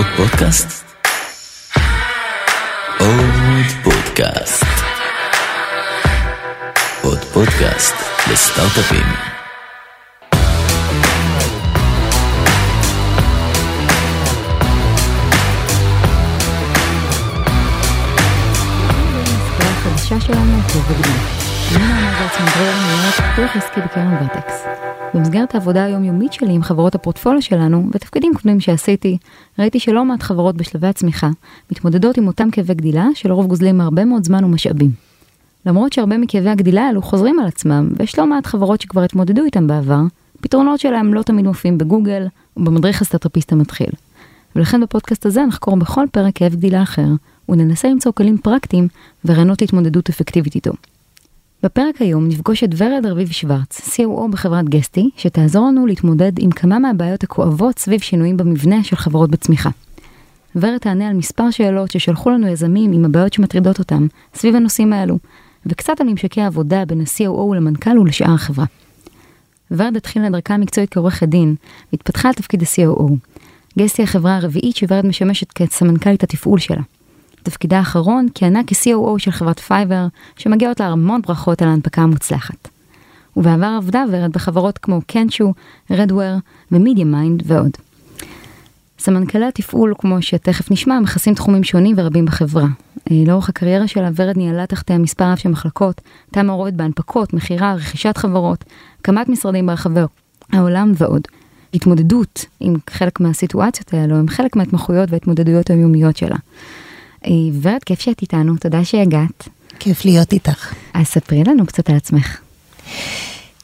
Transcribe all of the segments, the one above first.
עוד פודקאסט? עוד פודקאסט. עוד פודקאסט לסטארט-אפים. שלנו פיתוח עסקי בקרן ורטקס. במסגרת העבודה היומיומית שלי עם חברות הפורטפוליו שלנו, בתפקידים קודמים שעשיתי, ראיתי שלא מעט חברות בשלבי הצמיחה מתמודדות עם אותם כאבי גדילה שלרוב גוזלים הרבה מאוד זמן ומשאבים. למרות שהרבה מכאבי הגדילה האלו חוזרים על עצמם, ויש לא מעט חברות שכבר התמודדו איתם בעבר, פתרונות שלהם לא תמיד מופיעים בגוגל או במדריך הסטארטאפיסט המתחיל. ולכן בפודקאסט הזה נחקור בכל פרק כאב גדילה אחר, וננסה למצוא כלים פרקטיים ורעיונות להתמודדות אפקטיבית איתו. בפרק היום נפגוש את ורד רביב שוורץ, COO בחברת גסטי, שתעזור לנו להתמודד עם כמה מהבעיות הכואבות סביב שינויים במבנה של חברות בצמיחה. ורד תענה על מספר שאלות ששלחו לנו יזמים עם הבעיות שמטרידות אותם סביב הנושאים האלו, וקצת על ממשקי העבודה בין ה-COO למנכ"ל ולשאר החברה. ורד התחילה דרכה המקצועית כעורכת דין, והתפתחה על תפקיד ה-COO. גסטי החברה הרביעית שורד משמשת כסמנכ"לית התפעול שלה. בתפקידה האחרון כיהנה כ-COO של חברת פייבר, שמגיעות לה המון ברכות על ההנפקה המוצלחת. ובעבר עבדה ורד בחברות כמו קנשו, רדוור ומדיה מיינד ועוד. סמנכ"לי התפעול, כמו שתכף נשמע, מכסים תחומים שונים ורבים בחברה. אה, לאורך הקריירה שלה ורד ניהלה תחתיה מספר רב של מחלקות, הייתה מעורבת בהנפקות, מכירה, רכישת חברות, הקמת משרדים ברחבי העולם ועוד. התמודדות עם חלק מהסיטואציות האלו הם חלק מההתמחויות וההתמודדויות היומיות שלה. אה, ורד, כיף שאת איתנו, תודה שהגעת. כיף להיות איתך. אז ספרי לנו קצת על עצמך.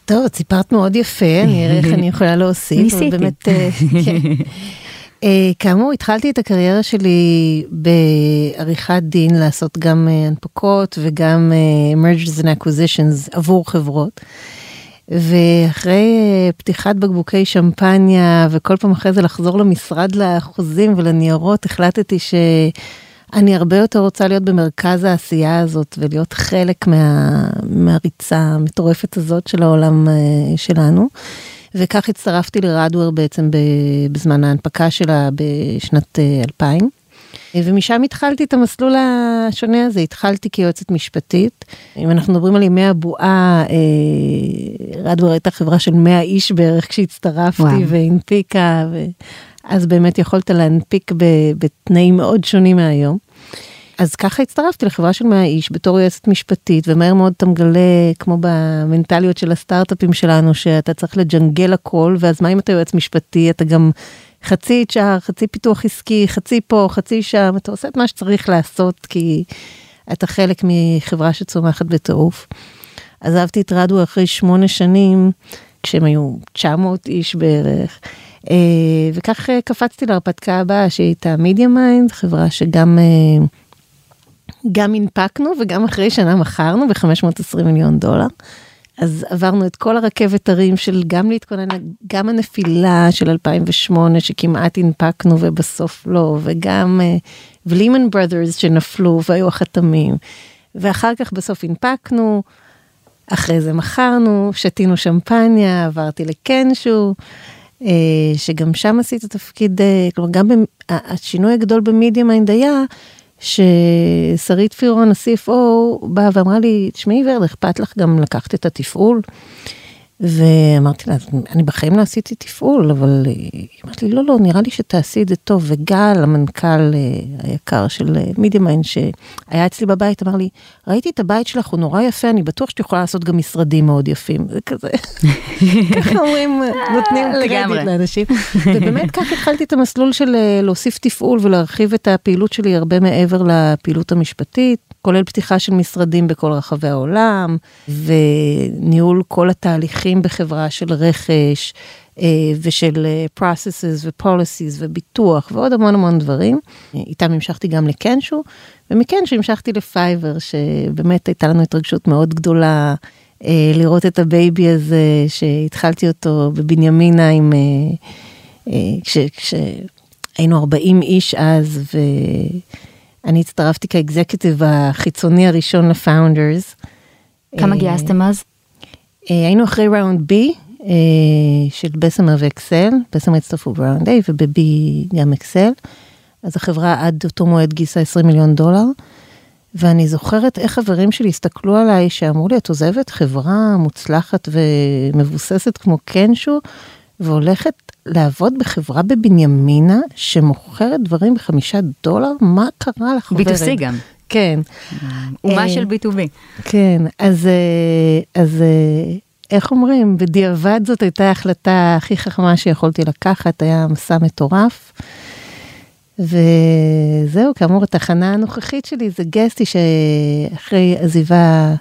טוב, את סיפרת מאוד יפה, אני אראה איך אני יכולה להוסיף. ניסיתי. באמת, אה, כן. אה, כאמור, התחלתי את הקריירה שלי בעריכת דין, לעשות גם הנפקות וגם mergers and acquisitions עבור חברות. ואחרי פתיחת בקבוקי שמפניה וכל פעם אחרי זה לחזור למשרד לחוזים ולניירות, החלטתי שאני הרבה יותר רוצה להיות במרכז העשייה הזאת ולהיות חלק מה, מהריצה המטורפת הזאת של העולם אה, שלנו. וכך הצטרפתי לרדוור בעצם בזמן ההנפקה שלה בשנת אה, 2000. ומשם התחלתי את המסלול השונה הזה, התחלתי כיועצת משפטית. אם אנחנו מדברים על ימי הבועה, אה, רדוור הייתה חברה של 100 איש בערך כשהצטרפתי. והנפיקה, ואז באמת יכולת להנפיק בתנאים מאוד שונים מהיום. אז ככה הצטרפתי לחברה של 100 איש בתור יועצת משפטית, ומהר מאוד אתה מגלה, כמו במנטליות של הסטארט-אפים שלנו, שאתה צריך לג'נגל הכל, ואז מה אם אתה יועץ משפטי, אתה גם חצי HR, חצי פיתוח עסקי, חצי פה, חצי שם, אתה עושה את מה שצריך לעשות, כי אתה חלק מחברה שצומחת בטירוף. עזבתי את רדו אחרי שמונה שנים, כשהם היו 900 איש בערך. אה, וכך אה, קפצתי להרפתקה הבאה שהייתה מידיה מיינד, חברה שגם אה, גם הנפקנו וגם אחרי שנה מכרנו ב-520 מיליון דולר. אז עברנו את כל הרכבת הרים של גם להתכונן, גם הנפילה של 2008 שכמעט הנפקנו ובסוף לא, וגם ולימן בראדרס שנפלו והיו החתמים. ואחר כך בסוף הנפקנו, אחרי זה מכרנו, שתינו שמפניה, עברתי לקנשו, שגם שם עשית תפקיד, אה, כלומר גם במ- השינוי הגדול במדיה מיינד היה, ששרית פירון, ה-CFO, באה ואמרה לי, תשמעי ורד, אכפת לך גם לקחת את התפעול? ואמרתי לה, אני בחיים לא עשיתי תפעול, אבל היא אמרה לי, לא, לא, נראה לי שתעשי את זה טוב. וגל, המנכ"ל אה, היקר של מידיה מיינד, שהיה אצלי בבית, אמר לי, ראיתי את הבית שלך, הוא נורא יפה, אני בטוח שאת יכולה לעשות גם משרדים מאוד יפים. זה כזה, ככה אומרים, נותנים לגמרי. קרדיט לאנשים. ובאמת כך התחלתי את המסלול של אה, להוסיף תפעול ולהרחיב את הפעילות שלי הרבה מעבר לפעילות המשפטית, כולל פתיחה של משרדים בכל רחבי העולם, וניהול כל התהליכים בחברה של רכש, אה, ושל אה, processes ו-policies וביטוח ועוד המון המון דברים. איתם המשכתי גם לקנשו, ומקנשו המשכתי לפייבר, שבאמת הייתה לנו התרגשות מאוד גדולה. אה, לראות את ה baby הזה שהתחלתי אותו בבנימינה עם, כש, כשהיינו 40 איש אז ואני הצטרפתי כ executive החיצוני הראשון ל founders. כמה אה, גייסתם אז? אה, היינו אחרי round B אה, של בסמר ואקסל, בסמר הצטרפו ב round A וב-B גם אקסל. אז החברה עד אותו מועד גייסה 20 מיליון דולר. ואני זוכרת איך חברים שלי הסתכלו עליי, שאמרו לי, את עוזבת חברה מוצלחת ומבוססת כמו קנשו, והולכת לעבוד בחברה בבנימינה, שמוכרת דברים בחמישה דולר? מה קרה לך, ורד? B2C גם. כן. אומה אה, של B2B. כן, אז, אה, אז אה, איך אומרים, בדיעבד זאת הייתה ההחלטה הכי חכמה שיכולתי לקחת, היה מסע מטורף. וזהו, כאמור, התחנה הנוכחית שלי זה גסטי שאחרי עזיבה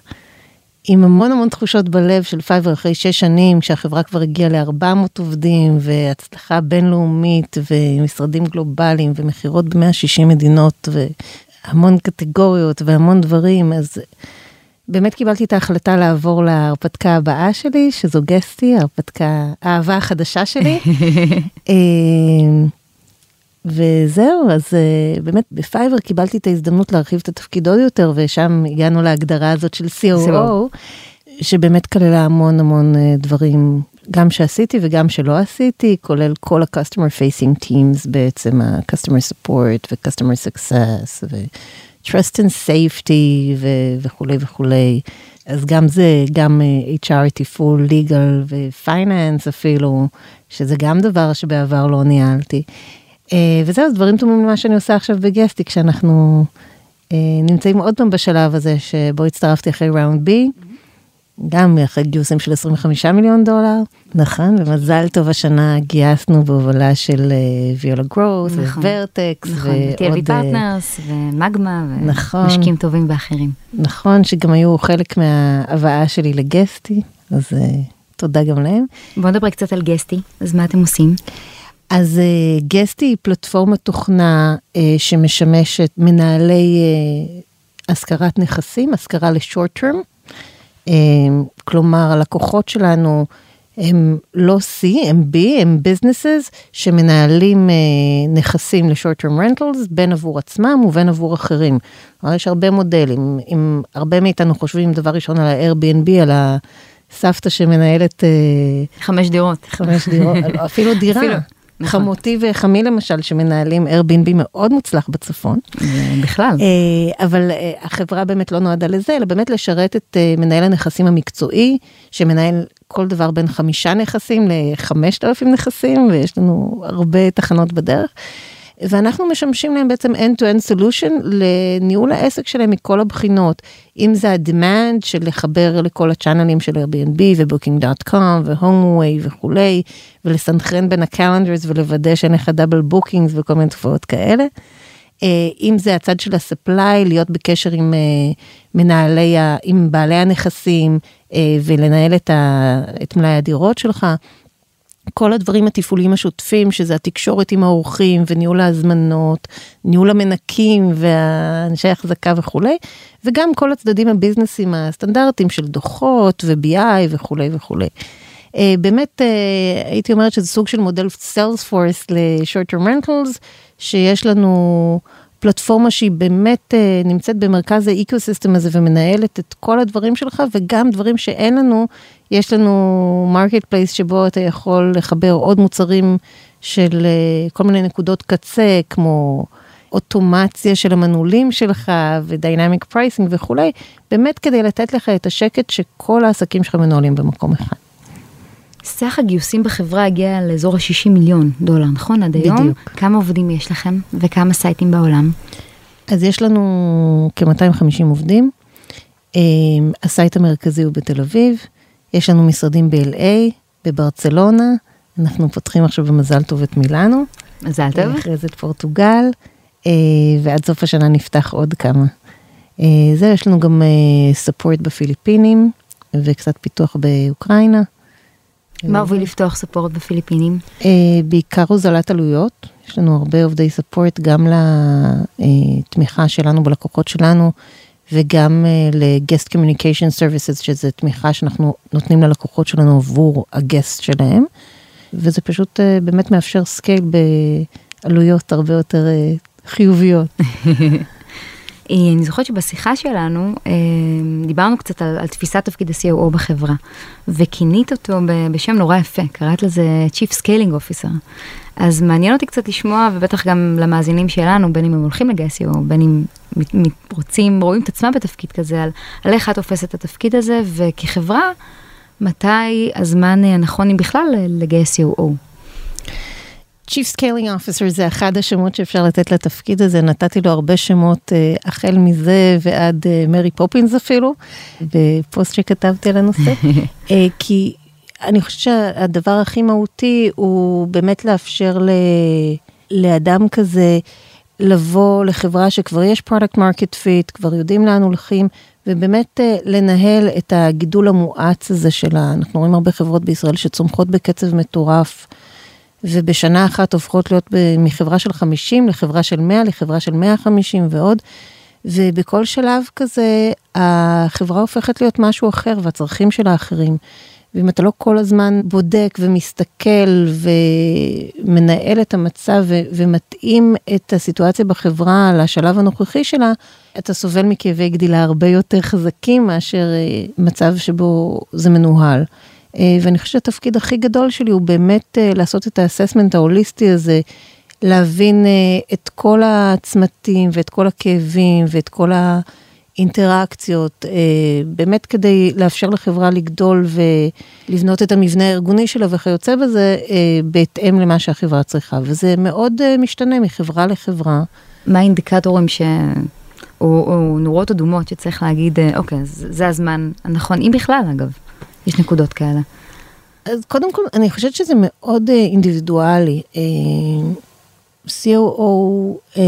עם המון המון תחושות בלב של פייבר אחרי שש שנים, כשהחברה כבר הגיעה ל-400 עובדים והצלחה בינלאומית ומשרדים גלובליים ומכירות ב-160 מדינות והמון קטגוריות והמון דברים, אז באמת קיבלתי את ההחלטה לעבור להרפתקה הבאה שלי, שזו גסטי, ההרפתקה, האהבה החדשה שלי. וזהו, אז uh, באמת בפייבר קיבלתי את ההזדמנות להרחיב את התפקיד עוד יותר, ושם הגענו להגדרה הזאת של COO, שבאמת כללה המון המון uh, דברים, גם שעשיתי וגם שלא עשיתי, כולל כל ה-customer facing teams בעצם, ה-customer support ו-customer success ו-trust and safety ו- וכולי וכולי. אז גם זה, גם uh, HR תפעול, legal ו-finance אפילו, שזה גם דבר שבעבר לא ניהלתי. Uh, וזהו, דברים דומים למה שאני עושה עכשיו ב-Guesty, כשאנחנו uh, נמצאים עוד פעם בשלב הזה שבו הצטרפתי אחרי round B, גם אחרי גיוסים של 25 מיליון דולר, נכון, ומזל טוב השנה גייסנו בהובלה של Viola Growth, נכון, ו-Vertex, נכון, TLV Partners ו-Magma, נכון. ומשקיעים טובים ואחרים. נכון, שגם היו חלק מההבאה שלי ל-Guesty, אז תודה גם להם. בוא נדבר קצת על גסטי, אז מה אתם עושים? אז גסטי היא פלטפורמת תוכנה uh, שמשמשת מנהלי uh, השכרת נכסים, השכרה לשורט טרם. כלומר, הלקוחות שלנו הם לא C, הם B, הם businesses שמנהלים נכסים לשורט טרם רנטלס, בין עבור עצמם ובין עבור אחרים. כלומר, יש הרבה מודלים. אם הרבה מאיתנו חושבים דבר ראשון על ה-Airbnb, על הסבתא שמנהלת... Uh, חמש דירות. חמש דירות, אפילו דירה. אפילו. נכון. חמותי וחמי למשל, שמנהלים Airbnb מאוד מוצלח בצפון. בכלל. אה, אבל אה, החברה באמת לא נועדה לזה, אלא באמת לשרת את אה, מנהל הנכסים המקצועי, שמנהל כל דבר בין חמישה נכסים לחמשת אלפים נכסים, ויש לנו הרבה תחנות בדרך. ואנחנו משמשים להם בעצם end-to-end solution לניהול העסק שלהם מכל הבחינות, אם זה ה-demand של לחבר לכל הצ'אנלים של Airbnb ו-Booking.com ו-HomeAway וכולי, ולסנכרן בין ה-calendars ולוודא שאין לך double bookings וכל מיני תופעות כאלה. אם זה הצד של ה-supply, להיות בקשר עם מנהלי, עם בעלי הנכסים ולנהל את, ה, את מלאי הדירות שלך. כל הדברים התפעוליים השוטפים, שזה התקשורת עם האורחים וניהול ההזמנות, ניהול המנקים והאנשי החזקה וכולי, וגם כל הצדדים הביזנסים הסטנדרטיים של דוחות ו-BI וכולי וכולי. Uh, באמת uh, הייתי אומרת שזה סוג של מודל Salesforce ל-short שיש לנו פלטפורמה שהיא באמת uh, נמצאת במרכז ה-ecosystem הזה ומנהלת את כל הדברים שלך וגם דברים שאין לנו, יש לנו marketplace שבו אתה יכול לחבר עוד מוצרים של uh, כל מיני נקודות קצה כמו אוטומציה של המנעולים שלך ו-dynamic pricing וכולי, באמת כדי לתת לך את השקט שכל העסקים שלך מנוהלים במקום אחד. סך הגיוסים בחברה הגיע לאזור ה-60 מיליון דולר, נכון? עד היום? בדיוק. כמה עובדים יש לכם וכמה סייטים בעולם? אז יש לנו כ-250 עובדים. אה, ה-site המרכזי הוא בתל אביב, יש לנו משרדים ב-LA, בברצלונה, אנחנו פותחים עכשיו במזל טוב את מילאנו. מזל טוב. אחרי זה את פורטוגל, אה, ועד סוף השנה נפתח עוד כמה. אה, זה, יש לנו גם ספורט בפיליפינים, וקצת פיתוח באוקראינה. מה הוביל לפתוח ספורט בפיליפינים? Uh, בעיקר הוזלת עלויות, יש לנו הרבה עובדי ספורט גם לתמיכה שלנו בלקוחות שלנו וגם uh, ל-guest communication services שזה תמיכה שאנחנו נותנים ללקוחות שלנו עבור הגסט שלהם וזה פשוט uh, באמת מאפשר scale בעלויות הרבה יותר חיוביות. אה, אני זוכרת שבשיחה שלנו אה, דיברנו קצת על, על תפיסת תפקיד ה-COO בחברה, וכינית אותו בשם נורא יפה, קראת לזה Chief Scaling Officer. אז מעניין אותי קצת לשמוע, ובטח גם למאזינים שלנו, בין אם הם הולכים לגייס COO, בין אם רוצים, רואים את עצמם בתפקיד כזה, על, על איך את תופסת את התפקיד הזה, וכחברה, מתי הזמן הנכון, אם בכלל, לגייס COO. Chief Scaling Officer זה אחד השמות שאפשר לתת לתפקיד הזה, נתתי לו הרבה שמות uh, החל מזה ועד מרי uh, פופינס אפילו, בפוסט שכתבתי על הנושא, uh, כי אני חושבת שהדבר הכי מהותי הוא באמת לאפשר ל, לאדם כזה לבוא לחברה שכבר יש product market fit, כבר יודעים לאן הולכים, ובאמת לנהל את הגידול המואץ הזה שלה, אנחנו רואים הרבה חברות בישראל שצומחות בקצב מטורף. ובשנה אחת הופכות להיות מחברה של 50 לחברה של 100 לחברה של 150 ועוד. ובכל שלב כזה החברה הופכת להיות משהו אחר והצרכים שלה אחרים. ואם אתה לא כל הזמן בודק ומסתכל ומנהל את המצב ו- ומתאים את הסיטואציה בחברה לשלב הנוכחי שלה, אתה סובל מכאבי גדילה הרבה יותר חזקים מאשר אה, מצב שבו זה מנוהל. אה, ואני חושבת שהתפקיד הכי גדול שלי הוא באמת אה, לעשות את האססמנט ההוליסטי הזה, להבין אה, את כל הצמתים ואת כל הכאבים ואת כל האינטראקציות, באמת כדי לאפשר לחברה לגדול ולבנות את המבנה הארגוני שלה וכיוצא בזה, בהתאם למה שהחברה צריכה, וזה מאוד משתנה מחברה לחברה. מה האינדיקטורים ש... או, או נורות אדומות שצריך להגיד, אוקיי, זה הזמן הנכון, אם בכלל אגב. יש נקודות כאלה? אז קודם כל, אני חושבת שזה מאוד אה, אינדיבידואלי. אה, COO אה,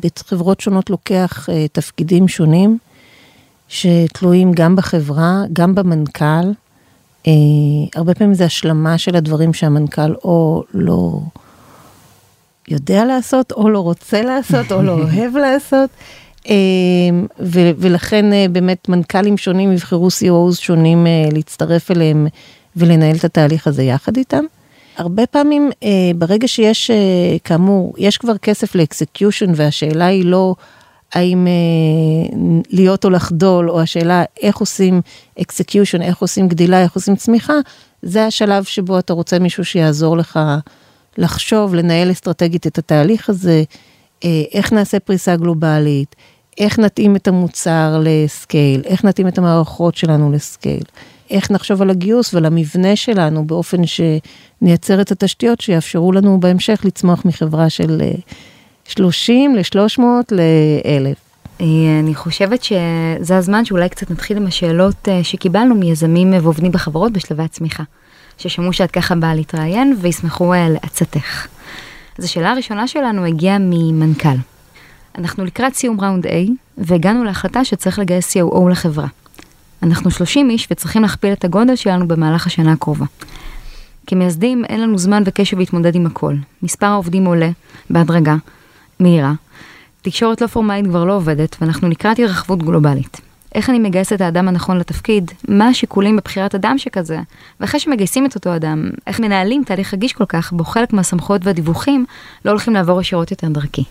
בחברות שונות לוקח תפקידים שונים, שתלויים גם בחברה, גם במנכ"ל. הרבה פעמים זה השלמה של הדברים שהמנכ"ל או לא יודע לעשות, או לא רוצה לעשות, או לא אוהב לעשות. אמ, ולכן אה, באמת מנכ"לים שונים יבחרו CEOs שונים אה, להצטרף אליהם ולנהל את התהליך הזה יחד איתם. הרבה פעמים אה, ברגע שיש, כאמור, יש כבר כסף לאקסקיושן והשאלה היא לא האם להיות או לחדול, או השאלה איך עושים execution, איך עושים גדילה, איך עושים צמיחה, זה השלב שבו אתה רוצה מישהו שיעזור לך לחשוב, לנהל אסטרטגית את התהליך הזה, איך נעשה פריסה גלובלית, איך נתאים את המוצר ל-scale, איך נתאים את המערכות שלנו ל-scale, איך נחשוב על הגיוס ועל המבנה שלנו באופן שנייצר את התשתיות שיאפשרו לנו בהמשך לצמוח מחברה של 30 ל-300 ל-1000. אני חושבת שזה הזמן שאולי קצת נתחיל עם השאלות אה, שקיבלנו מיזמים ועובדים בחברות בשלבי הצמיחה, ששמעו שאת ככה באה להתראיין וישמחו אה, לעצתך. אז השאלה הראשונה שלנו הגיעה ממנכ"ל. אנחנו לקראת סיום ראונד A, והגענו להחלטה שצריך לגייס COO לחברה. אנחנו 30 איש וצריכים להכפיל את הגודל שלנו במהלך השנה הקרובה. כמייסדים אין לנו זמן וקשב להתמודד עם הכל. מספר העובדים עולה, בהדרגה, מהירה. תקשורת לא פורמלית כבר לא עובדת, ואנחנו לקראת התרחבות גלובלית. איך אני מגייס את האדם הנכון לתפקיד, מה השיקולים בבחירת אדם שכזה, ואחרי שמגייסים את אותו אדם, איך מנהלים תהליך רגיש כל כך, בו חלק מהסמכויות והדיווחים לא הולכים לעבור ישירות יותר דרכי.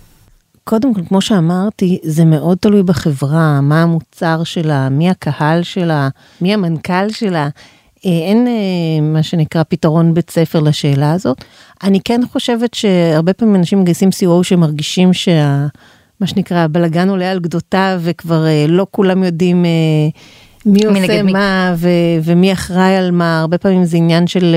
קודם כל, כמו שאמרתי, זה מאוד תלוי בחברה, מה המוצר שלה, מי הקהל שלה, מי המנכ"ל שלה. אה, אין אה, מה שנקרא פתרון בית ספר לשאלה הזאת. אני כן חושבת שהרבה פעמים אנשים מגייסים CO שמרגישים שה... מה שנקרא, הבלגן עולה על גדותיו וכבר אה, לא כולם יודעים מי עושה מה ו- ומי אחראי על מה, הרבה פעמים זה עניין של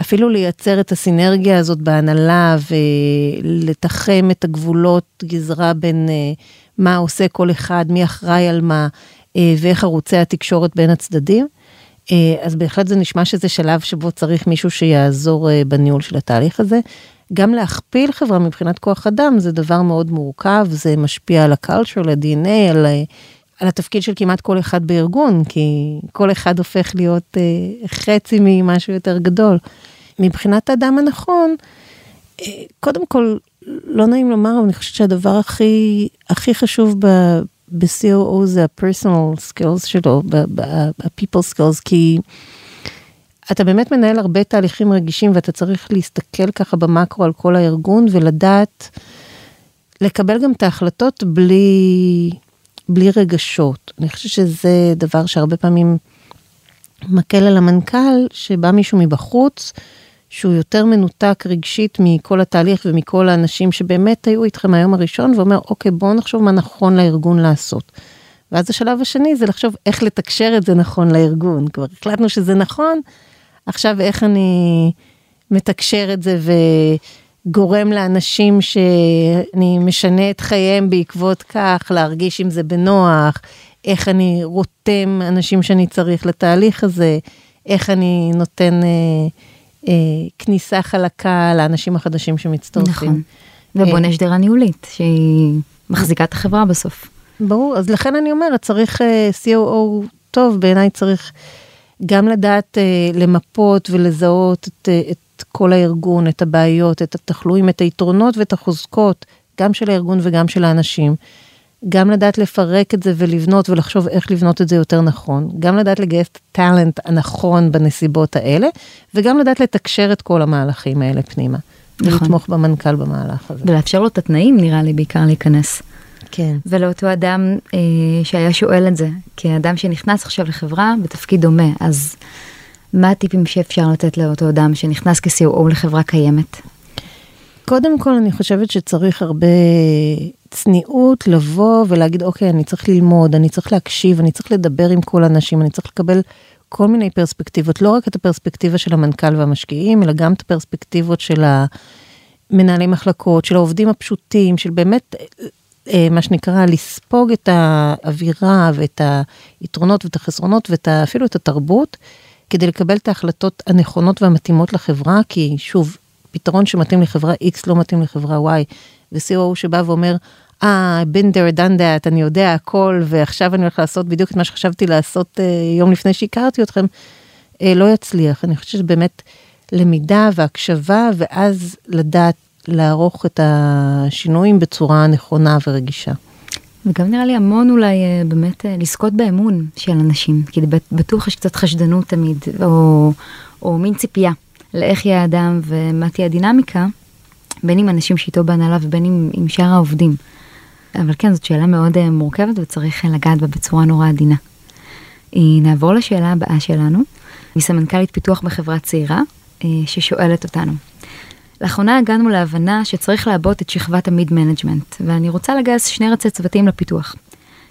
אפילו לייצר את הסינרגיה הזאת בהנהלה ולתחם את הגבולות גזרה בין אה, מה עושה כל אחד, מי אחראי על מה אה, ואיך ערוצי התקשורת בין הצדדים. אה, אז בהחלט זה נשמע שזה שלב שבו צריך מישהו שיעזור בניהול של התהליך הזה. גם להכפיל חברה מבחינת כוח אדם זה דבר מאוד מורכב, זה משפיע על ה-culture, על ה-DNA, על, על התפקיד של כמעט כל אחד בארגון, כי כל אחד הופך להיות אה, חצי ממשהו יותר גדול. מבחינת האדם הנכון, אה, קודם כל, לא נעים לומר, אבל אני חושבת שהדבר הכי, הכי חשוב ב... ב-COO זה ה-personal skills שלו, ה-people skills, כי אתה באמת מנהל הרבה תהליכים רגישים ואתה צריך להסתכל ככה במקרו על כל הארגון ולדעת לקבל גם את ההחלטות בלי, בלי רגשות. אני חושבת שזה דבר שהרבה פעמים מקל על המנכ"ל, שבא מישהו מבחוץ, שהוא יותר מנותק רגשית מכל התהליך ומכל האנשים שבאמת היו איתכם מהיום הראשון, ואומר, אוקיי, בואו נחשוב מה נכון לארגון לעשות. ואז השלב השני זה לחשוב איך לתקשר את זה נכון לארגון. כבר החלטנו שזה נכון, עכשיו איך אני מתקשר את זה וגורם לאנשים שאני משנה את חייהם בעקבות כך, להרגיש עם זה בנוח, איך אני רותם אנשים שאני צריך לתהליך הזה, איך אני נותן אה, אה, כניסה חלקה לאנשים החדשים שמצטרפים. נכון. ובונה שדרה ניהולית שהיא מחזיקה את החברה בסוף. ברור, אז לכן אני אומרת, צריך uh, COO טוב, בעיניי צריך גם לדעת uh, למפות ולזהות את, uh, את כל הארגון, את הבעיות, את התחלואים, את היתרונות ואת החוזקות, גם של הארגון וגם של האנשים. גם לדעת לפרק את זה ולבנות ולחשוב איך לבנות את זה יותר נכון, גם לדעת לגייס את הטאלנט הנכון בנסיבות האלה, וגם לדעת לתקשר את כל המהלכים האלה פנימה. נכון. ולתמוך במנכ"ל במהלך הזה. ולאפשר לו את התנאים נראה לי בעיקר להיכנס. כן. ולאותו אדם אה, שהיה שואל את זה, כאדם שנכנס עכשיו לחברה בתפקיד דומה, אז מה הטיפים שאפשר לתת לאותו אדם שנכנס כ-COO לחברה קיימת? קודם כל אני חושבת שצריך הרבה צניעות לבוא ולהגיד אוקיי אני צריך ללמוד אני צריך להקשיב אני צריך לדבר עם כל האנשים אני צריך לקבל כל מיני פרספקטיבות לא רק את הפרספקטיבה של המנכ"ל והמשקיעים אלא גם את הפרספקטיבות של המנהלי מחלקות של העובדים הפשוטים של באמת אה, מה שנקרא לספוג את האווירה ואת היתרונות ואת החסרונות ואת אפילו את התרבות כדי לקבל את ההחלטות הנכונות והמתאימות לחברה כי שוב פתרון שמתאים לחברה X לא מתאים לחברה Y ו-COO שבא ואומר אה, ah, been there done that אני יודע הכל ועכשיו אני הולך לעשות בדיוק את מה שחשבתי לעשות uh, יום לפני שהכרתי אתכם uh, לא יצליח אני חושבת שבאמת למידה והקשבה ואז לדעת לערוך את השינויים בצורה נכונה ורגישה. וגם נראה לי המון אולי אה, באמת אה, לזכות באמון של אנשים, כי בטוח יש קצת חשדנות תמיד, או, או מין ציפייה לאיך יהיה האדם ומה תהיה הדינמיקה, בין עם אנשים שאיתו בהנהלה ובין עם, עם שאר העובדים. אבל כן, זאת שאלה מאוד אה, מורכבת וצריך לגעת בה בצורה נורא עדינה. נעבור לשאלה הבאה שלנו, מסמנכ"לית פיתוח בחברה צעירה, ששואלת אותנו. לאחרונה הגענו להבנה שצריך לעבות את שכבת ה-mid management, ואני רוצה לגייס שני ראשי צוותים לפיתוח.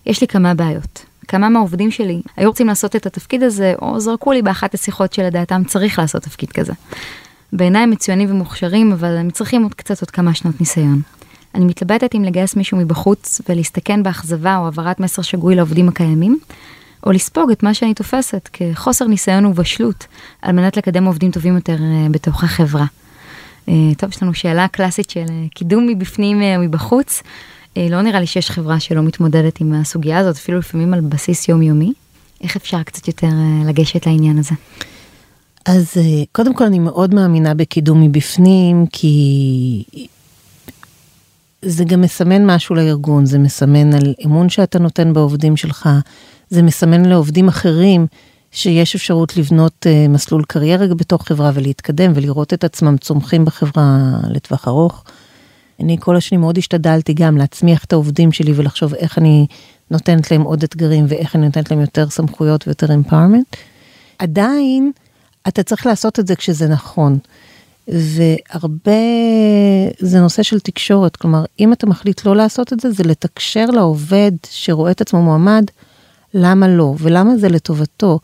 יש לי כמה בעיות. כמה מהעובדים שלי היו רוצים לעשות את התפקיד הזה, או זרקו לי באחת השיחות שלדעתם צריך לעשות תפקיד כזה. בעיניי הם מצוינים ומוכשרים, אבל הם צריכים עוד קצת עוד כמה שנות ניסיון. אני מתלבטת אם לגייס מישהו מבחוץ ולהסתכן באכזבה או העברת מסר שגוי לעובדים הקיימים, או לספוג את מה שאני תופסת כחוסר ניסיון ובשלות, על מנת לקדם עובדים טובים יותר אה, בתוך החברה. אה, טוב, יש לנו שאלה קלאסית של אה, קידום מבפנים או אה, מבחוץ. לא נראה לי שיש חברה שלא מתמודדת עם הסוגיה הזאת, אפילו לפעמים על בסיס יומיומי. איך אפשר קצת יותר לגשת לעניין הזה? אז קודם כל אני מאוד מאמינה בקידום מבפנים, כי זה גם מסמן משהו לארגון, זה מסמן על אמון שאתה נותן בעובדים שלך, זה מסמן לעובדים אחרים שיש אפשרות לבנות uh, מסלול קריירה בתוך חברה ולהתקדם ולראות את עצמם צומחים בחברה לטווח ארוך. אני כל השנים מאוד השתדלתי גם להצמיח את העובדים שלי ולחשוב איך אני נותנת להם עוד אתגרים ואיך אני נותנת להם יותר סמכויות ויותר אמפרמנט. עדיין אתה צריך לעשות את זה כשזה נכון. והרבה זה נושא של תקשורת כלומר אם אתה מחליט לא לעשות את זה זה לתקשר לעובד שרואה את עצמו מועמד למה לא ולמה זה לטובתו.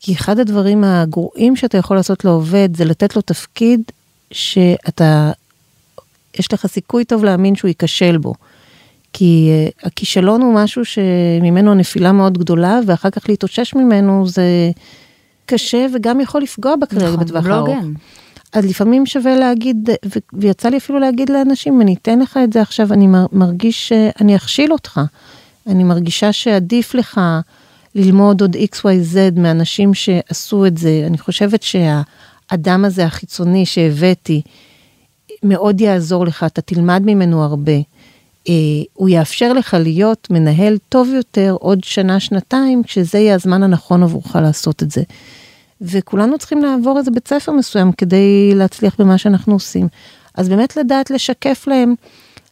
כי אחד הדברים הגרועים שאתה יכול לעשות לעובד זה לתת לו תפקיד שאתה, יש לך סיכוי טוב להאמין שהוא ייכשל בו. כי uh, הכישלון הוא משהו שממנו הנפילה מאוד גדולה, ואחר כך להתאושש ממנו זה קשה וגם יכול לפגוע בקריירה נכון, בטווח לא הארוך. לא אז לפעמים שווה להגיד, ויצא לי אפילו להגיד לאנשים, אני אתן לך את זה עכשיו, אני מרגיש שאני אכשיל אותך. אני מרגישה שעדיף לך ללמוד עוד XYZ מאנשים שעשו את זה. אני חושבת שהאדם הזה החיצוני שהבאתי מאוד יעזור לך, אתה תלמד ממנו הרבה. אה, הוא יאפשר לך להיות מנהל טוב יותר עוד שנה, שנתיים, כשזה יהיה הזמן הנכון עבורך לעשות את זה. וכולנו צריכים לעבור איזה בית ספר מסוים כדי להצליח במה שאנחנו עושים. אז באמת לדעת לשקף להם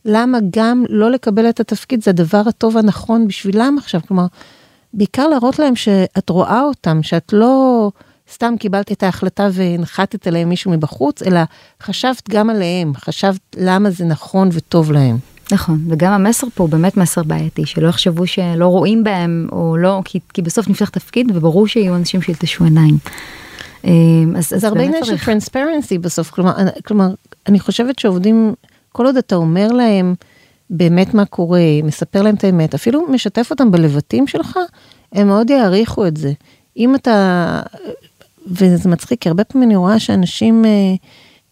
למה גם לא לקבל את התפקיד זה הדבר הטוב הנכון בשבילם עכשיו, כלומר, בעיקר להראות להם שאת רואה אותם, שאת לא סתם קיבלת את ההחלטה והנחתת עליהם מישהו מבחוץ, אלא חשבת גם עליהם, חשבת למה זה נכון וטוב להם. נכון, וגם המסר פה הוא באמת מסר בעייתי, שלא יחשבו שלא רואים בהם, או לא, כי, כי בסוף נפתח תפקיד וברור שיהיו אנשים שילטשו עיניים. אה, אז, אז זה הרבה עניין של טרנספרנסי בסוף, כלומר, כלומר, אני חושבת שעובדים, כל עוד אתה אומר להם באמת מה קורה, מספר להם את האמת, אפילו משתף אותם בלבטים שלך, הם מאוד יעריכו את זה. אם אתה, וזה מצחיק, כי הרבה פעמים אני רואה שאנשים... אה,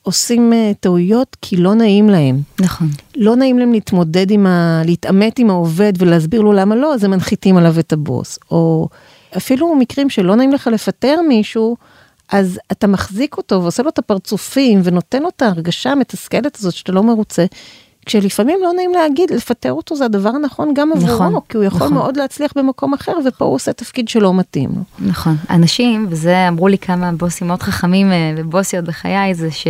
עושים uh, טעויות כי לא נעים להם. נכון. לא נעים להם להתמודד עם ה... להתעמת עם העובד ולהסביר לו למה לא, אז הם מנחיתים עליו את הבוס. או אפילו מקרים שלא נעים לך לפטר מישהו, אז אתה מחזיק אותו ועושה לו את הפרצופים ונותן לו את ההרגשה המתסכלת הזאת שאתה לא מרוצה. כשלפעמים לא נעים להגיד, לפטר אותו זה הדבר הנכון גם עבורו, נכון, כי הוא יכול נכון. מאוד להצליח במקום אחר, ופה הוא עושה תפקיד שלא מתאים. נכון. אנשים, וזה אמרו לי כמה בוסים מאוד חכמים אה, ובוסיות בחיי, זה ש...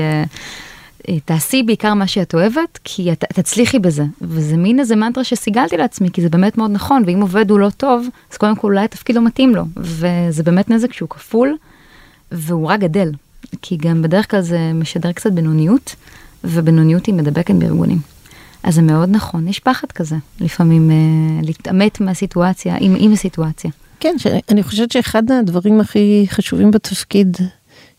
תעשי בעיקר מה שאת אוהבת, כי את תצליחי בזה. וזה מין איזה מנטרה שסיגלתי לעצמי, כי זה באמת מאוד נכון, ואם עובד הוא לא טוב, אז קודם כל אולי התפקיד לא מתאים לו. וזה באמת נזק שהוא כפול, והוא רק גדל. כי גם בדרך כלל זה משדר קצת בינוניות, ובינוניות היא מדבקת בארגונים. אז זה מאוד נכון, יש פחד כזה, לפעמים אה, להתעמת מהסיטואציה, עם, עם הסיטואציה. כן, אני חושבת שאחד הדברים הכי חשובים בתפקיד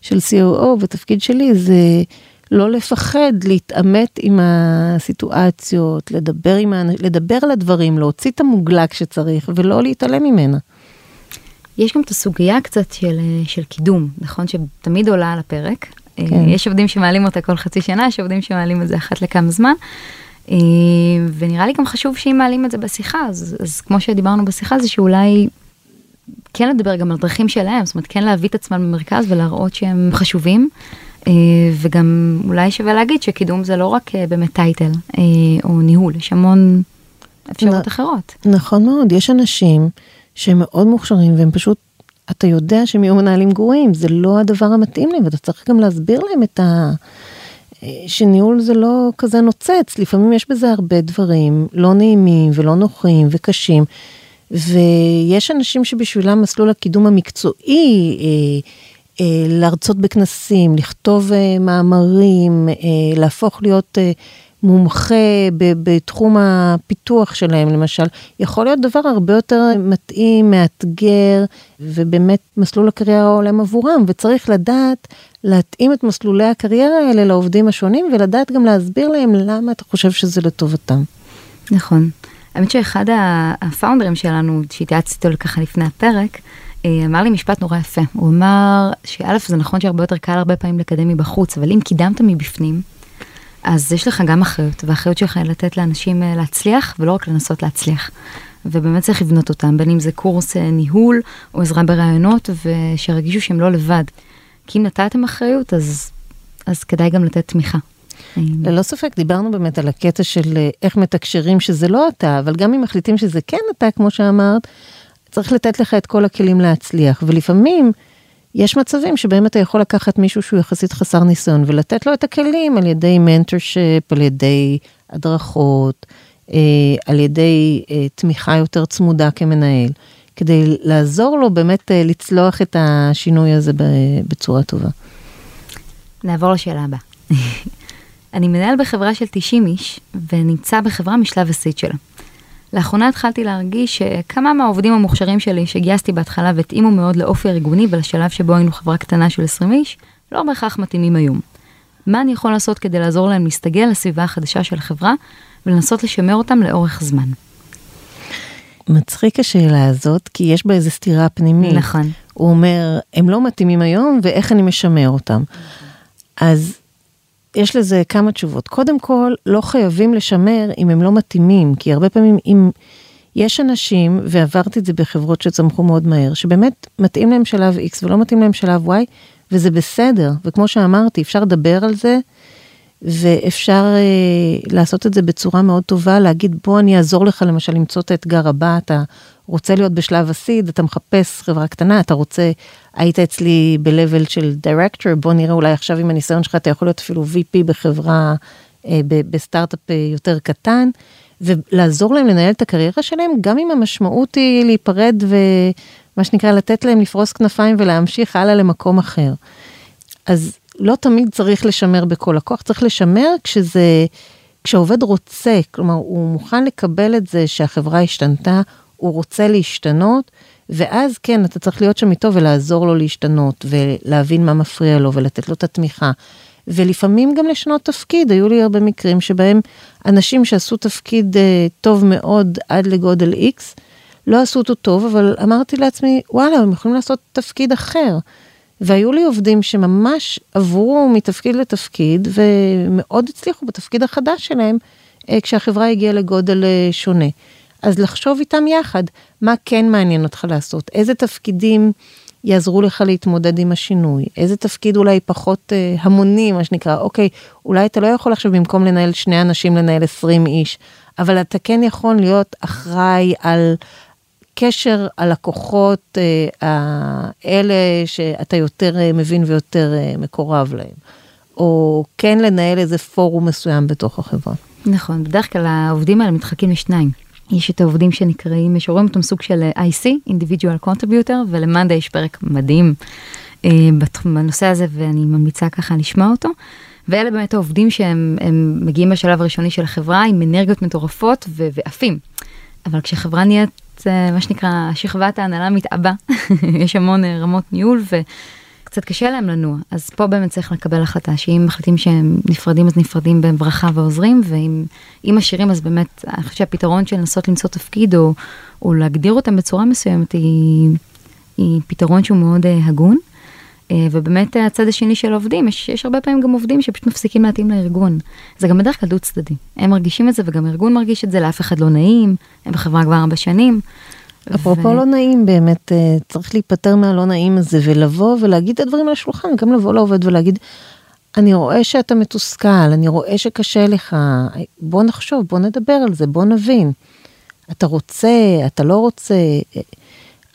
של COO, בתפקיד שלי, זה לא לפחד להתעמת עם הסיטואציות, לדבר, עם, לדבר על הדברים, להוציא את המוגלה כשצריך, ולא להתעלם ממנה. יש גם את הסוגיה קצת של, אה, של קידום, נכון? שתמיד עולה על הפרק. אה, כן. יש עובדים שמעלים אותה כל חצי שנה, יש עובדים שמעלים את זה אחת לכמה זמן. אה, ונראה לי גם חשוב שאם מעלים את זה בשיחה, אז, אז כמו שדיברנו בשיחה, זה שאולי כן לדבר גם על דרכים שלהם, זאת אומרת כן להביא את עצמם במרכז ולהראות שהם חשובים. וגם אולי שווה להגיד שקידום זה לא רק באמת טייטל או ניהול, יש המון אפשרויות אחרות. נכון מאוד, יש אנשים שהם מאוד מוכשרים והם פשוט, אתה יודע שהם יהיו מנהלים גרועים, זה לא הדבר המתאים להם ואתה צריך גם להסביר להם את ה... שניהול זה לא כזה נוצץ, לפעמים יש בזה הרבה דברים לא נעימים ולא נוחים וקשים. ויש אנשים שבשבילם מסלול הקידום המקצועי, אה, אה, להרצות בכנסים, לכתוב אה, מאמרים, אה, להפוך להיות אה, מומחה בתחום הפיתוח שלהם למשל, יכול להיות דבר הרבה יותר מתאים, מאתגר, ובאמת מסלול הקריירה עולם עבורם, וצריך לדעת להתאים את מסלולי הקריירה האלה לעובדים השונים, ולדעת גם להסביר להם למה אתה חושב שזה לטובתם. נכון. האמת שאחד הפאונדרים שלנו, שהתייעצתי איתו ככה לפני הפרק, אה, אמר לי משפט נורא יפה. הוא אמר שא' זה נכון שהרבה יותר קל הרבה פעמים לקדם מבחוץ, אבל אם קידמת מבפנים, אז יש לך גם אחריות, והאחריות שלך היא לתת לאנשים אה, להצליח, ולא רק לנסות להצליח. ובאמת צריך לבנות אותם, בין אם זה קורס אה, ניהול או עזרה ברעיונות, ושירגישו שהם לא לבד. כי אם נתתם אחריות, אז, אז כדאי גם לתת תמיכה. ללא ספק, דיברנו באמת על הקטע של אה, איך מתקשרים שזה לא אתה, אבל גם אם מחליטים שזה כן אתה, כמו שאמרת, צריך לתת לך את כל הכלים להצליח. ולפעמים, יש מצבים שבהם אתה יכול לקחת מישהו שהוא יחסית חסר ניסיון ולתת לו את הכלים על ידי מנטורשיפ, על ידי הדרכות, אה, על ידי אה, תמיכה יותר צמודה כמנהל, כדי לעזור לו באמת אה, לצלוח את השינוי הזה בצורה טובה. נעבור לשאלה הבאה. אני מנהל בחברה של 90 איש ונמצא בחברה משלב הסיד שלה. לאחרונה התחלתי להרגיש שכמה מהעובדים המוכשרים שלי שגייסתי בהתחלה והתאימו מאוד לאופי הארגוני ולשלב שבו היינו חברה קטנה של 20 איש, לא בהכרח מתאימים היום. מה אני יכול לעשות כדי לעזור להם להסתגל לסביבה החדשה של החברה ולנסות לשמר אותם לאורך זמן? מצחיק השאלה הזאת, כי יש בה איזה סתירה פנימית. נכון. הוא אומר, הם לא מתאימים היום, ואיך אני משמר אותם. אז יש לזה כמה תשובות. קודם כל, לא חייבים לשמר אם הם לא מתאימים, כי הרבה פעמים אם יש אנשים, ועברתי את זה בחברות שצמחו מאוד מהר, שבאמת מתאים להם שלב X ולא מתאים להם שלב Y, וזה בסדר. וכמו שאמרתי, אפשר לדבר על זה, ואפשר אה, לעשות את זה בצורה מאוד טובה, להגיד בוא אני אעזור לך למשל למצוא את האתגר הבא, אתה רוצה להיות בשלב הסיד, אתה מחפש חברה קטנה, אתה רוצה, היית אצלי ב-level של דירקטור, בוא נראה אולי עכשיו עם הניסיון שלך אתה יכול להיות אפילו VP בחברה אה, בסטארט-אפ אה, יותר קטן, ולעזור להם לנהל את הקריירה שלהם, גם אם המשמעות היא להיפרד ומה שנקרא לתת להם לפרוס כנפיים ולהמשיך הלאה למקום אחר. אז לא תמיד צריך לשמר בכל הכוח, צריך לשמר כשזה, כשהעובד רוצה, כלומר הוא מוכן לקבל את זה שהחברה השתנתה, הוא רוצה להשתנות, ואז כן, אתה צריך להיות שם איתו ולעזור לו להשתנות, ולהבין מה מפריע לו, ולתת לו את התמיכה. ולפעמים גם לשנות תפקיד, היו לי הרבה מקרים שבהם אנשים שעשו תפקיד uh, טוב מאוד עד לגודל X, לא עשו אותו טוב, אבל אמרתי לעצמי, וואלה, הם יכולים לעשות תפקיד אחר. והיו לי עובדים שממש עברו מתפקיד לתפקיד, ומאוד הצליחו בתפקיד החדש שלהם, uh, כשהחברה הגיעה לגודל uh, שונה. אז לחשוב איתם יחד, מה כן מעניין אותך לעשות, איזה תפקידים יעזרו לך להתמודד עם השינוי, איזה תפקיד אולי פחות אה, המוני, מה שנקרא, אוקיי, אולי אתה לא יכול עכשיו במקום לנהל שני אנשים לנהל 20 איש, אבל אתה כן יכול להיות אחראי על קשר הלקוחות אה, האלה שאתה יותר אה, מבין ויותר אה, מקורב להם, או כן לנהל איזה פורום מסוים בתוך החברה. נכון, בדרך כלל העובדים האלה מתחלקים לשניים. יש את העובדים שנקראים, שרואים אותם סוג של אה, IC, individual contributor, ולמאנדה יש פרק מדהים אה, בנושא הזה, ואני ממליצה ככה לשמוע אותו. ואלה באמת העובדים שהם מגיעים בשלב הראשוני של החברה עם אנרגיות מטורפות ועפים. אבל כשחברה נהיית, אה, מה שנקרא, שכבת ההנהלה מתעבה, יש המון רמות ניהול, ו... קצת קשה להם לנוע, אז פה באמת צריך לקבל החלטה שאם מחליטים שהם נפרדים אז נפרדים בברכה ועוזרים, ואם משאירים אז באמת, אני חושבת שהפתרון של לנסות למצוא תפקיד או, או להגדיר אותם בצורה מסוימת היא, היא פתרון שהוא מאוד uh, הגון. Uh, ובאמת הצד השני של העובדים, יש, יש הרבה פעמים גם עובדים שפשוט מפסיקים להתאים לארגון. זה גם בדרך כלל דו צדדי. הם מרגישים את זה וגם הארגון מרגיש את זה, לאף אחד לא נעים, הם בחברה כבר ארבע שנים. אפרופו. לא נעים באמת, אה, צריך להיפטר מהלא נעים הזה ולבוא ולהגיד את הדברים על השולחן, גם לבוא לעובד ולהגיד, אני רואה שאתה מתוסכל, אני רואה שקשה לך, בוא נחשוב, בוא נדבר על זה, בוא נבין. אתה רוצה, אתה לא רוצה.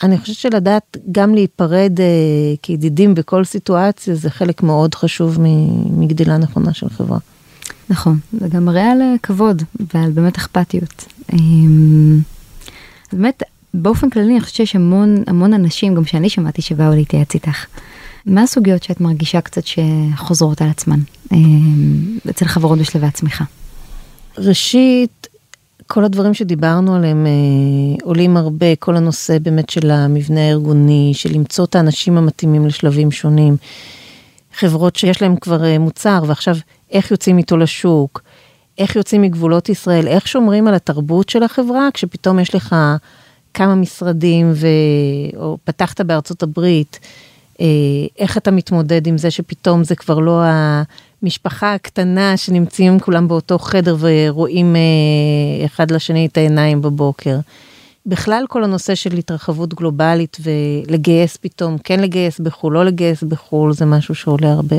אני חושבת שלדעת גם להיפרד אה, כידידים בכל סיטואציה זה חלק מאוד חשוב מגדילה נכונה של חברה. נכון, זה גם מראה על אה, כבוד ועל באמת אכפתיות. באמת באופן כללי אני חושבת שיש המון המון אנשים, גם שאני שמעתי שבאו להתייעץ איתך. מה הסוגיות שאת מרגישה קצת שחוזרות על עצמן אה, אצל חברות בשלבי הצמיחה? ראשית, כל הדברים שדיברנו עליהם אה, עולים הרבה, כל הנושא באמת של המבנה הארגוני, של למצוא את האנשים המתאימים לשלבים שונים. חברות שיש להם כבר אה, מוצר ועכשיו איך יוצאים איתו לשוק, איך יוצאים מגבולות ישראל, איך שומרים על התרבות של החברה כשפתאום יש לך כמה משרדים, ו... או פתחת בארצות הברית, אה, איך אתה מתמודד עם זה שפתאום זה כבר לא המשפחה הקטנה שנמצאים כולם באותו חדר ורואים אה, אחד לשני את העיניים בבוקר. בכלל כל הנושא של התרחבות גלובלית ולגייס פתאום, כן לגייס בחו"ל, לא לגייס בחו"ל, זה משהו שעולה הרבה.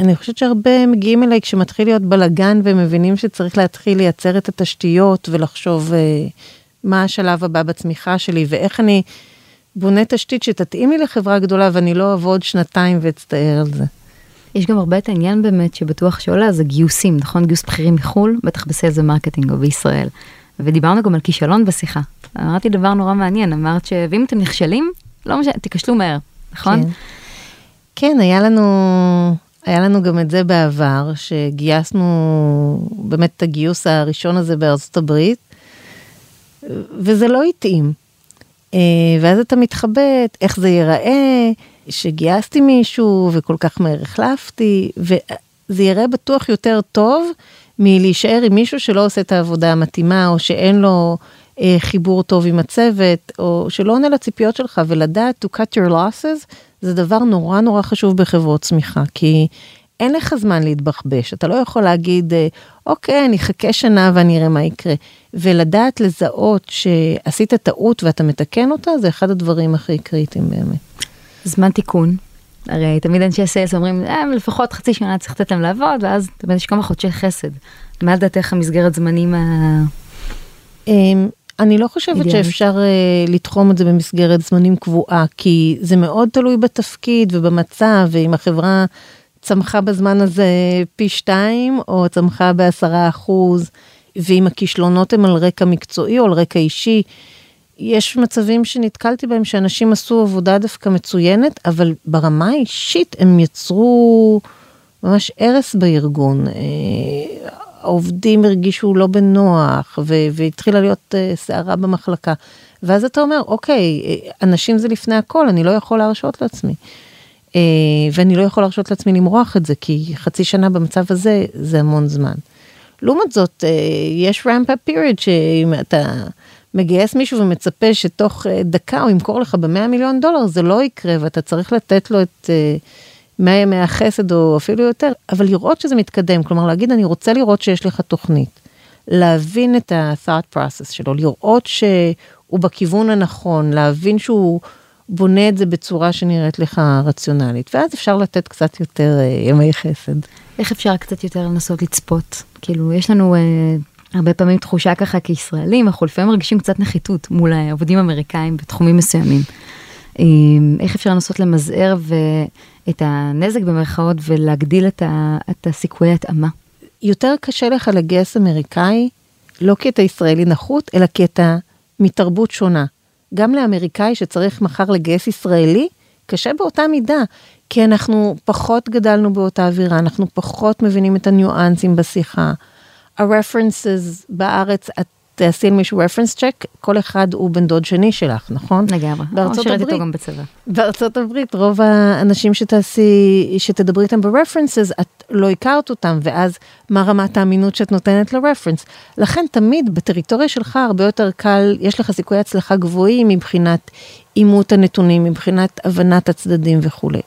אני חושבת שהרבה מגיעים אליי כשמתחיל להיות בלאגן ומבינים שצריך להתחיל לייצר את התשתיות ולחשוב אה, מה השלב הבא בצמיחה שלי ואיך אני בונה תשתית שתתאים לי לחברה גדולה ואני לא אעבוד שנתיים ואצטער על זה. יש גם הרבה את העניין באמת שבטוח שעולה זה גיוסים נכון גיוס בכירים מחו"ל בטח ב-sales ו-marketing או בישראל. ודיברנו גם על כישלון בשיחה. אמרת דבר נורא מעניין אמרת שאם אתם נכשלים לא משנה תיכשלו מהר נכון? כן. כן היה לנו היה לנו גם את זה בעבר שגייסנו באמת את הגיוס הראשון הזה בארצות הברית וזה לא התאים. אה, ואז אתה מתחבט, איך זה ייראה, שגייסתי מישהו וכל כך מהר החלפתי, וזה ייראה בטוח יותר טוב מלהישאר עם מישהו שלא עושה את העבודה המתאימה, או שאין לו אה, חיבור טוב עם הצוות, או שלא עונה לציפיות שלך, ולדעת to cut your losses, זה דבר נורא נורא חשוב בחברות צמיחה, כי אין לך זמן להתבחבש, אתה לא יכול להגיד, אה, אוקיי, אני אחכה שנה ואני אראה מה יקרה. ולדעת לזהות שעשית טעות ואתה מתקן אותה, זה אחד הדברים הכי קריטיים באמת. זמן תיקון. הרי תמיד אנשי סיילס אומרים, אה, לפחות חצי שנה צריך לתת להם לעבוד, ואז תמיד יש כמה חודשי חסד. מה לדעתך המסגרת זמנים ה... אמ, אני לא חושבת שאפשר uh, לתחום את זה במסגרת זמנים קבועה, כי זה מאוד תלוי בתפקיד ובמצב, ואם החברה צמחה בזמן הזה פי שתיים, או צמחה בעשרה אחוז, ואם הכישלונות הם על רקע מקצועי או על רקע אישי, יש מצבים שנתקלתי בהם שאנשים עשו עבודה דווקא מצוינת, אבל ברמה האישית הם יצרו ממש הרס בארגון. אה, העובדים הרגישו לא בנוח, והתחילה להיות אה, סערה במחלקה. ואז אתה אומר, אוקיי, אה, אנשים זה לפני הכל, אני לא יכול להרשות לעצמי. ואני לא יכול להרשות לעצמי למרוח את זה, כי חצי שנה במצב הזה, זה המון זמן. לעומת זאת, יש ramp up period שאם אתה מגייס מישהו ומצפה שתוך דקה הוא ימכור לך ב-100 מיליון דולר, זה לא יקרה, ואתה צריך לתת לו את... 100 ימי החסד או אפילו יותר, אבל לראות שזה מתקדם, כלומר להגיד אני רוצה לראות שיש לך תוכנית, להבין את ה-thought process שלו, לראות שהוא בכיוון הנכון, להבין שהוא בונה את זה בצורה שנראית לך רציונלית, ואז אפשר לתת קצת יותר uh, ימי חסד. איך אפשר קצת יותר לנסות לצפות? כאילו יש לנו... uh... הרבה פעמים תחושה ככה כישראלים, אנחנו לפעמים מרגישים קצת נחיתות מול עובדים אמריקאים בתחומים מסוימים. איך אפשר לנסות למזער ו... את הנזק במרכאות ולהגדיל את, ה, את הסיכויי התאמה. יותר קשה לך לגייס אמריקאי, לא כי אתה ישראלי נחות, אלא כי אתה מתרבות שונה. גם לאמריקאי שצריך מחר לגייס ישראלי, קשה באותה מידה, כי אנחנו פחות גדלנו באותה אווירה, אנחנו פחות מבינים את הניואנסים בשיחה. ה-references בארץ, את תעשי על מישהו רפרנס צ'ק, כל אחד הוא בן דוד שני שלך, נכון? לגמרי. בארצות הברית, איתו גם בצבא. בארצות הברית, רוב האנשים שתעשי, שתדברי איתם ברפרנסס, את לא הכרת אותם, ואז מה רמת האמינות שאת נותנת לרפרנס? לכן תמיד בטריטוריה שלך הרבה יותר קל, יש לך סיכויי הצלחה גבוהים מבחינת אימות הנתונים, מבחינת הבנת הצדדים וכולי.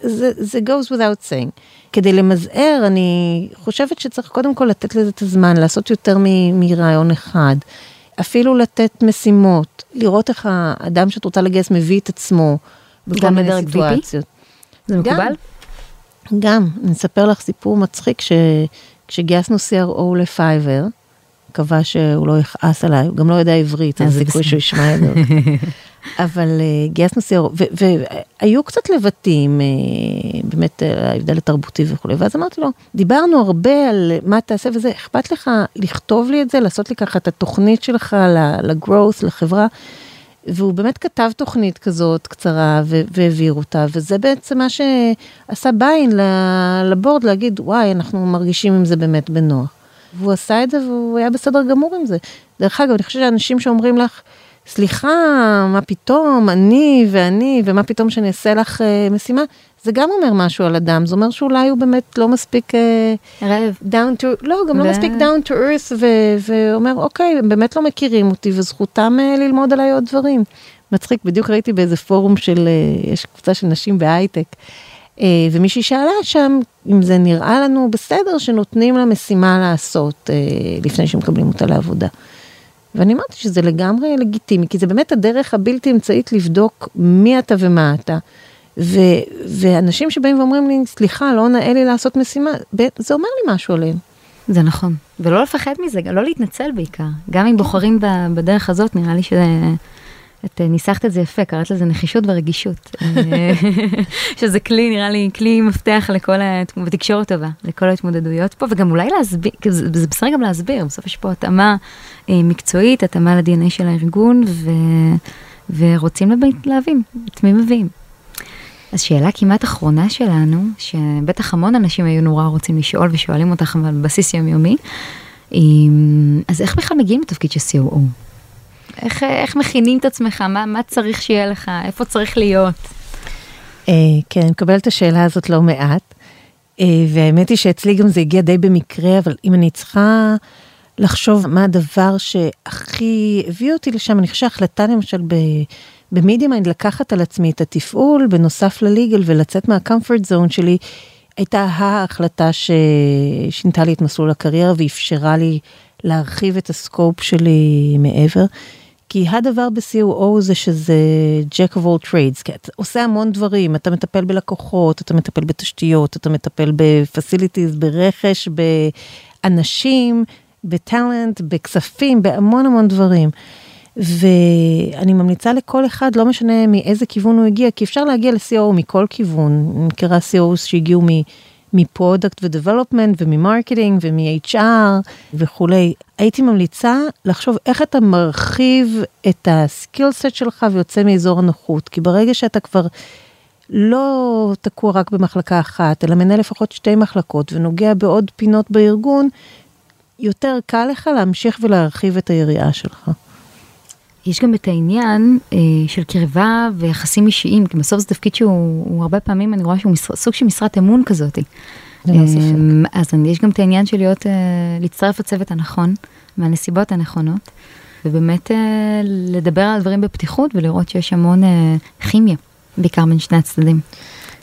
זה, זה goes without saying. כדי למזער, אני חושבת שצריך קודם כל לתת לזה את הזמן, לעשות יותר מרעיון אחד. אפילו לתת משימות, לראות איך האדם שאת רוצה לגייס מביא את עצמו בכל מיני סיטואציות. זה מקובל? גם, אני אספר לך סיפור מצחיק, שכשגייסנו CRO לפייבר, מקווה שהוא לא יכעס עליי, הוא גם לא יודע עברית, אז סיכוי שהוא ישמע את זה. אבל uh, גייסנו סיור, והיו קצת לבטים, uh, באמת אה, ההבדל התרבותי וכולי, ואז אמרתי לו, דיברנו הרבה על מה תעשה וזה, אכפת לך לכתוב לי את זה, לעשות לי ככה את התוכנית שלך לגרוס, לחברה, והוא באמת כתב תוכנית כזאת קצרה והעביר אותה, וזה בעצם מה שעשה ביין לבורד להגיד, וואי, אנחנו מרגישים עם זה באמת בנוח. והוא עשה את זה והוא היה בסדר גמור עם זה. דרך אגב, אני חושבת שאנשים שאומרים לך, סליחה, מה פתאום, אני ואני, ומה פתאום שאני אעשה לך uh, משימה, זה גם אומר משהו על אדם, זה אומר שאולי הוא באמת לא מספיק... Uh, רעב. down to, לא, גם לא ו... לא מספיק down to earth, ו- ואומר, אוקיי, הם באמת לא מכירים אותי, וזכותם uh, ללמוד עליי עוד דברים. מצחיק, בדיוק ראיתי באיזה פורום של, uh, יש קבוצה של נשים בהייטק, uh, ומישהי שאלה שם, אם זה נראה לנו בסדר שנותנים לה משימה לעשות, uh, לפני שמקבלים אותה לעבודה. ואני אמרתי שזה לגמרי לגיטימי, כי זה באמת הדרך הבלתי אמצעית לבדוק מי אתה ומה אתה. ו, ואנשים שבאים ואומרים לי, סליחה, לא נאה לי לעשות משימה, זה אומר לי משהו עליהם. זה נכון, ולא לפחד מזה, לא להתנצל בעיקר. גם אם בוחרים בדרך הזאת, נראה לי שזה... את אה, ניסחת את זה יפה, קראת לזה נחישות ורגישות. אה, שזה כלי, נראה לי, כלי מפתח לכל, ותקשורת טובה, לכל ההתמודדויות פה, וגם אולי להסביר, זה בסדר גם להסביר, בסוף יש פה התאמה אה, מקצועית, התאמה ל-DNA של הארגון, ו, ורוצים להבין את מי מביאים. אז שאלה כמעט אחרונה שלנו, שבטח המון אנשים היו נורא רוצים לשאול ושואלים אותך על בסיס יומיומי, אז איך בכלל מגיעים לתפקיד של COO? איך, איך מכינים את עצמך? מה, מה צריך שיהיה לך? איפה צריך להיות? אה, כן, אני מקבלת את השאלה הזאת לא מעט. אה, והאמת היא שאצלי גם זה הגיע די במקרה, אבל אם אני צריכה לחשוב מה הדבר שהכי הביא אותי לשם, אני חושבת שההחלטה למשל ב-MediaMind לקחת על עצמי את התפעול בנוסף ל-legal ולצאת מה-comfort zone שלי, הייתה ההחלטה ששינתה לי את מסלול הקריירה ואפשרה לי להרחיב את הסקופ שלי מעבר. כי הדבר ב-COO זה שזה Jack of all trades, כי אתה עושה המון דברים, אתה מטפל בלקוחות, אתה מטפל בתשתיות, אתה מטפל ב-facilities, ברכש, באנשים, בטאלנט, בכספים, בהמון המון דברים. ואני ממליצה לכל אחד, לא משנה מאיזה כיוון הוא הגיע, כי אפשר להגיע ל-COO מכל כיוון. אני מכירה COO שהגיעו מ-product ו-development ומ-marketing ומ-HR וכולי. הייתי ממליצה לחשוב איך אתה מרחיב את הסקיל סט שלך ויוצא מאזור הנוחות, כי ברגע שאתה כבר לא תקוע רק במחלקה אחת, אלא מנהל לפחות שתי מחלקות ונוגע בעוד פינות בארגון, יותר קל לך להמשיך ולהרחיב את היריעה שלך. יש גם את העניין אה, של קרבה ויחסים אישיים, כי בסוף זה תפקיד שהוא הרבה פעמים, אני רואה שהוא משר, סוג של משרת אמון כזאת. אה, אז יש גם את העניין של להיות, אה, להצטרף לצוות הנכון, מהנסיבות הנכונות, ובאמת אה, לדבר על דברים בפתיחות ולראות שיש המון אה, כימיה, בעיקר בין שני הצדדים.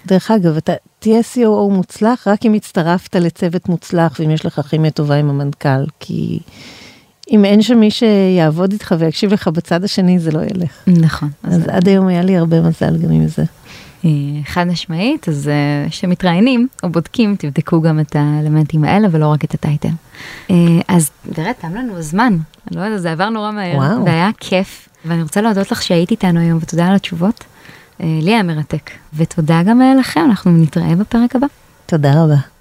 דרך אגב, אתה תהיה COO מוצלח רק אם הצטרפת לצוות מוצלח ואם יש לך כימיה טובה עם המנכ"ל, כי אם אין שם מי שיעבוד איתך ויקשיב לך בצד השני, זה לא ילך. נכון. אז עד היום היה לי הרבה מזל גם עם זה. אה, חד משמעית, אז כשמתראיינים או בודקים, תבדקו גם את האלמנטים האלה ולא רק את הטייטל. אה, אז תראה, תם לנו הזמן, אני לא יודעת, זה עבר נורא מהר, וואו. והיה כיף, ואני רוצה להודות לך שהיית איתנו היום, ותודה על התשובות. אה, לי היה מרתק, ותודה גם לכם, אנחנו נתראה בפרק הבא. תודה רבה.